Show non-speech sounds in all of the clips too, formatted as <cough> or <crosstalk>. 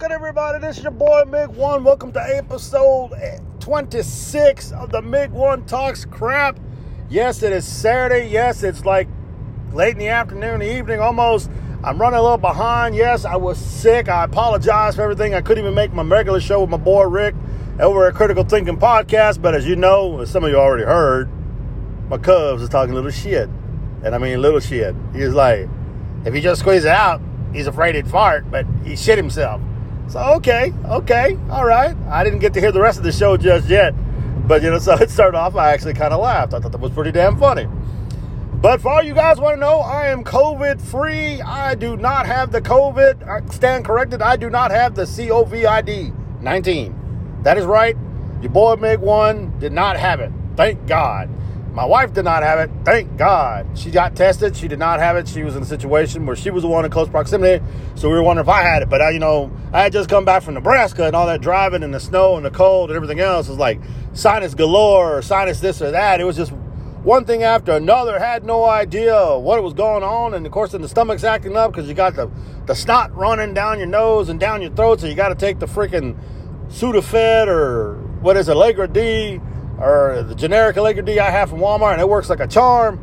Welcome, everybody. This is your boy, Mig One. Welcome to episode 26 of the Mig One Talks Crap. Yes, it is Saturday. Yes, it's like late in the afternoon, the evening almost. I'm running a little behind. Yes, I was sick. I apologize for everything. I couldn't even make my regular show with my boy Rick over at Critical Thinking Podcast. But as you know, as some of you already heard, my Cubs is talking little shit. And I mean little shit. He's like, if he just squeezes it out, he's afraid he'd fart, but he shit himself. So okay, okay, all right. I didn't get to hear the rest of the show just yet, but you know, <laughs> so it started off. I actually kind of laughed. I thought that was pretty damn funny. But for all you guys want to know, I am COVID free. I do not have the COVID. I stand corrected. I do not have the COVID 19. That is right. Your boy Mig One did not have it. Thank God. My wife did not have it. Thank God. She got tested. She did not have it. She was in a situation where she was the one in close proximity. So we were wondering if I had it. But, I, you know, I had just come back from Nebraska and all that driving and the snow and the cold and everything else was like sinus galore or sinus this or that. It was just one thing after another. Had no idea what was going on. And, of course, then the stomach's acting up because you got the, the snot running down your nose and down your throat. So you got to take the freaking Sudafed or what is it, Allegra D or the generic Allegra D I have from Walmart, and it works like a charm,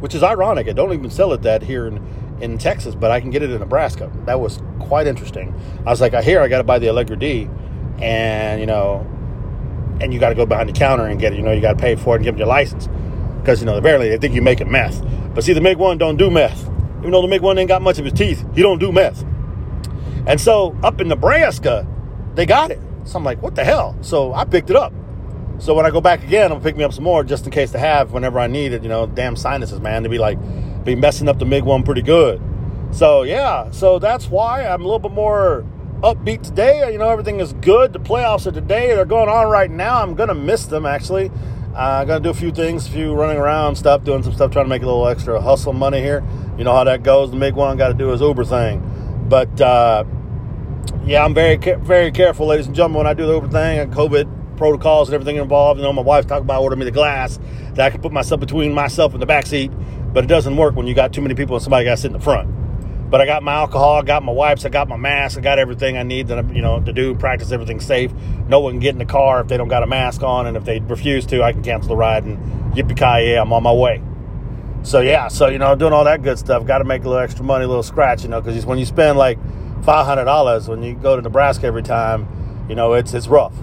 which is ironic. I don't even sell it that here in, in Texas, but I can get it in Nebraska. That was quite interesting. I was like, I hear I got to buy the Allegra D, and you know, and you got to go behind the counter and get it. You know, you got to pay for it and give them your license because you know apparently they think you're making meth. But see, the MiG One don't do meth. Even though the MiG One ain't got much of his teeth, he don't do meth. And so up in Nebraska, they got it. So I'm like, what the hell? So I picked it up. So when I go back again, I'm me up some more just in case to have whenever I need it. You know, damn sinuses, man, to be like be messing up the MiG one pretty good. So yeah, so that's why I'm a little bit more upbeat today. You know, everything is good. The playoffs are today. They're going on right now. I'm gonna miss them actually. Uh, I'm gonna do a few things, a few running around stuff, doing some stuff, trying to make a little extra hustle money here. You know how that goes. The MiG one got to do his Uber thing, but uh, yeah, I'm very very careful, ladies and gentlemen, when I do the Uber thing and COVID protocols and everything involved. You know, my wife talked about ordering me the glass that I could put myself between myself and the back seat, but it doesn't work when you got too many people and somebody got to sit in the front. But I got my alcohol, I got my wipes, I got my mask, I got everything I need that you know to do practice everything safe. No one can get in the car if they don't got a mask on, and if they refuse to, I can cancel the ride and yippee ki yay, I'm on my way. So yeah, so you know, doing all that good stuff, got to make a little extra money, a little scratch, you know, because when you spend like five hundred dollars when you go to Nebraska every time, you know, it's it's rough.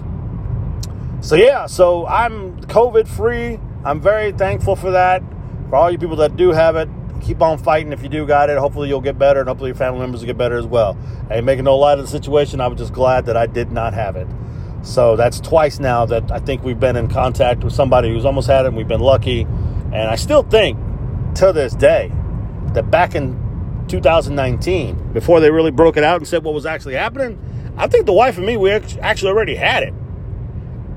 So yeah, so I'm COVID free. I'm very thankful for that. For all you people that do have it, keep on fighting if you do got it. Hopefully you'll get better and hopefully your family members will get better as well. I ain't making no light of the situation. I was just glad that I did not have it. So that's twice now that I think we've been in contact with somebody who's almost had it and we've been lucky. And I still think to this day that back in 2019, before they really broke it out and said what was actually happening, I think the wife and me, we actually already had it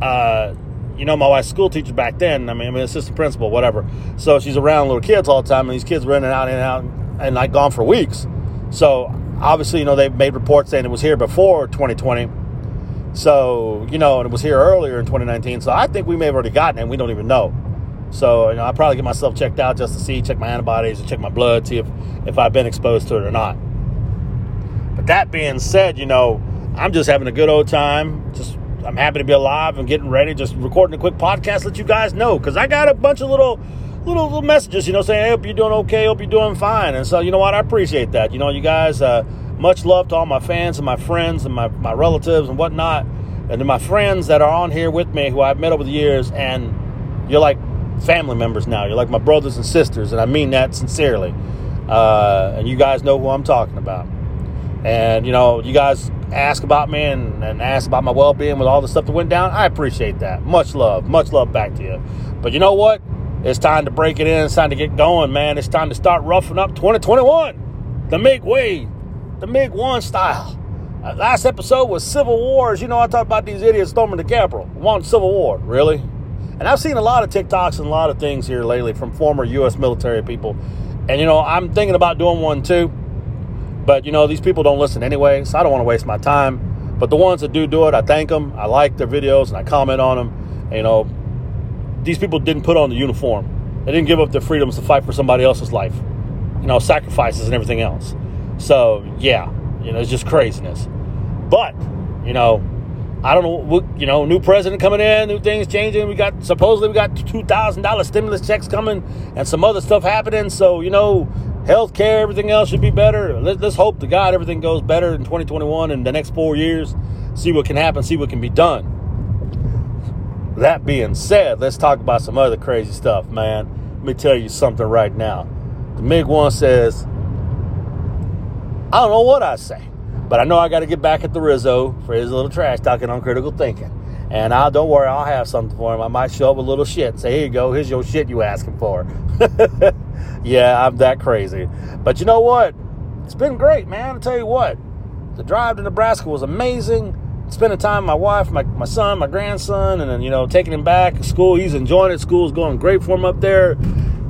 uh, you know, my wife's school teacher back then. I mean, I'm an assistant principal, whatever. So she's around little kids all the time, and these kids were in and out, in and out, and like gone for weeks. So obviously, you know, they made reports saying it was here before 2020. So you know, and it was here earlier in 2019. So I think we may have already gotten it, and we don't even know. So you know, I probably get myself checked out just to see, check my antibodies, and check my blood, see if if I've been exposed to it or not. But that being said, you know, I'm just having a good old time, just I'm happy to be alive and getting ready. Just recording a quick podcast, let you guys know because I got a bunch of little, little, little messages. You know, saying, "Hey, hope you're doing okay. Hope you're doing fine." And so, you know what? I appreciate that. You know, you guys. Uh, much love to all my fans and my friends and my, my relatives and whatnot, and to my friends that are on here with me who I've met over the years. And you're like family members now. You're like my brothers and sisters, and I mean that sincerely. Uh, and you guys know who I'm talking about. And you know, you guys ask about me and, and ask about my well being with all the stuff that went down. I appreciate that. Much love. Much love back to you. But you know what? It's time to break it in. It's time to get going, man. It's time to start roughing up 2021. The MiG way, the MiG 1 style. Uh, last episode was Civil Wars. You know, I talked about these idiots storming the Capitol. Want Civil War. Really? And I've seen a lot of TikToks and a lot of things here lately from former U.S. military people. And, you know, I'm thinking about doing one too. But you know, these people don't listen anyway, so I don't want to waste my time. But the ones that do do it, I thank them. I like their videos and I comment on them. And, you know, these people didn't put on the uniform. They didn't give up their freedoms to fight for somebody else's life. You know, sacrifices and everything else. So yeah, you know, it's just craziness. But, you know, I don't know, you know, new president coming in, new things changing. We got supposedly we got two thousand dollar stimulus checks coming, and some other stuff happening. So you know, healthcare, everything else should be better. Let, us hope to God everything goes better in 2021 and the next four years. See what can happen, see what can be done. That being said, let's talk about some other crazy stuff, man. Let me tell you something right now. The MiG one says, I don't know what I say, but I know I got to get back at the Rizzo for his little trash talking on critical thinking. And I don't worry, I'll have something for him. I might show up a little shit and say, "Here you go, here's your shit you asking for." <laughs> yeah, I'm that crazy. But you know what? It's been great, man. I tell you what, the drive to Nebraska was amazing spending time with my wife, my, my son, my grandson, and then, you know, taking him back to school. He's enjoying it. School's going great for him up there.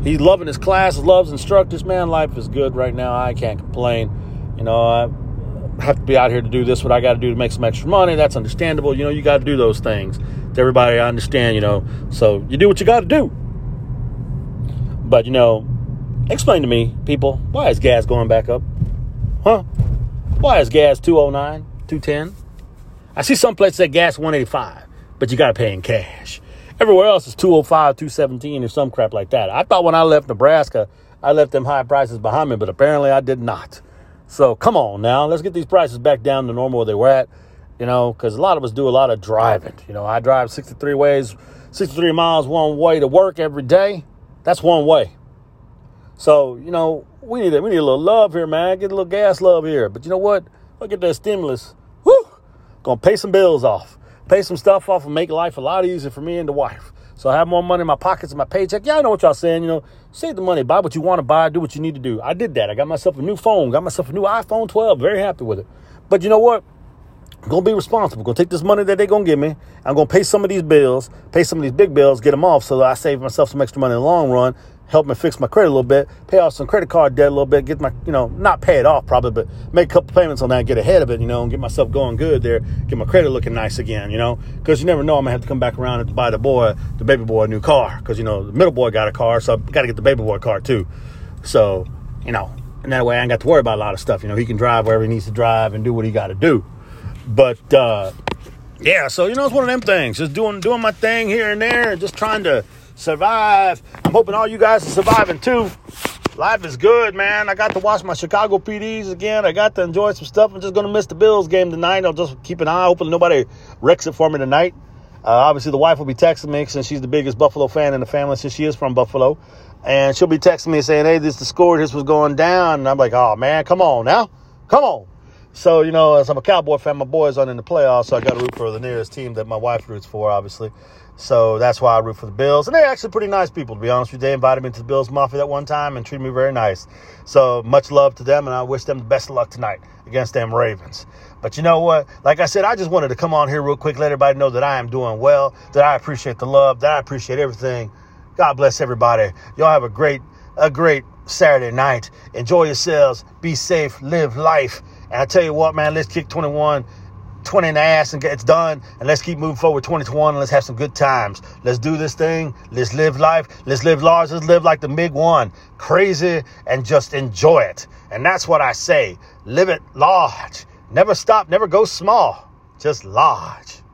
He's loving his classes, loves instructors. Man, life is good right now. I can't complain. You know, I have to be out here to do this, what I got to do to make some extra money. That's understandable. You know, you got to do those things. To everybody, I understand, you know. So you do what you got to do. But, you know, explain to me, people, why is gas going back up? Huh? Why is gas 209, 210? I see some places that gas 185, but you got to pay in cash. Everywhere else is 205, 217 or some crap like that. I thought when I left Nebraska, I left them high prices behind me, but apparently I did not. So come on now, let's get these prices back down to normal where they were at, you know, because a lot of us do a lot of driving. You know, I drive 63 ways, 63 miles one way to work every day. That's one way. So, you know, we need a, we need a little love here, man. Get a little gas love here. But you know what? Look at that stimulus. Woo! Gonna pay some bills off, pay some stuff off, and make life a lot easier for me and the wife. So I have more money in my pockets and my paycheck. Yeah, I know what y'all saying. You know, save the money, buy what you want to buy, do what you need to do. I did that. I got myself a new phone, got myself a new iPhone 12. Very happy with it. But you know what? I'm gonna be responsible. gonna take this money that they're gonna give me. I'm gonna pay some of these bills, pay some of these big bills, get them off, so that I save myself some extra money in the long run help me fix my credit a little bit, pay off some credit card debt a little bit, get my, you know, not pay it off probably, but make a couple payments on that, get ahead of it, you know, and get myself going good there, get my credit looking nice again, you know, because you never know, I'm gonna have to come back around and buy the boy, the baby boy, a new car, because you know the middle boy got a car, so I got to get the baby boy car too. So, you know, and that way I ain't got to worry about a lot of stuff. You know, he can drive wherever he needs to drive and do what he got to do. But uh, yeah, so you know, it's one of them things. Just doing doing my thing here and there, just trying to survive. I'm hoping all you guys are surviving too. Life is good, man. I got to watch my Chicago PDs again. I got to enjoy some stuff. I'm just going to miss the Bills game tonight. I'll just keep an eye open. Nobody wrecks it for me tonight. Uh, obviously, the wife will be texting me since she's the biggest Buffalo fan in the family since she is from Buffalo. And she'll be texting me saying, hey, this is the score. This was going down. And I'm like, oh, man, come on now. Come on. So, you know, as I'm a Cowboy fan, my boys aren't in the playoffs, so I got to root for the nearest team that my wife roots for, obviously. So that's why I root for the Bills. And they're actually pretty nice people, to be honest with you. They invited me to the Bills Mafia that one time and treated me very nice. So much love to them, and I wish them the best of luck tonight against them Ravens. But you know what? Like I said, I just wanted to come on here real quick, let everybody know that I am doing well, that I appreciate the love, that I appreciate everything. God bless everybody. Y'all have a great, a great Saturday night. Enjoy yourselves. Be safe. Live life. And I tell you what, man, let's kick 21 20 in the ass and get it's done. And let's keep moving forward 2021 and let's have some good times. Let's do this thing. Let's live life. Let's live large. Let's live like the MiG one. Crazy and just enjoy it. And that's what I say. Live it large. Never stop. Never go small. Just large.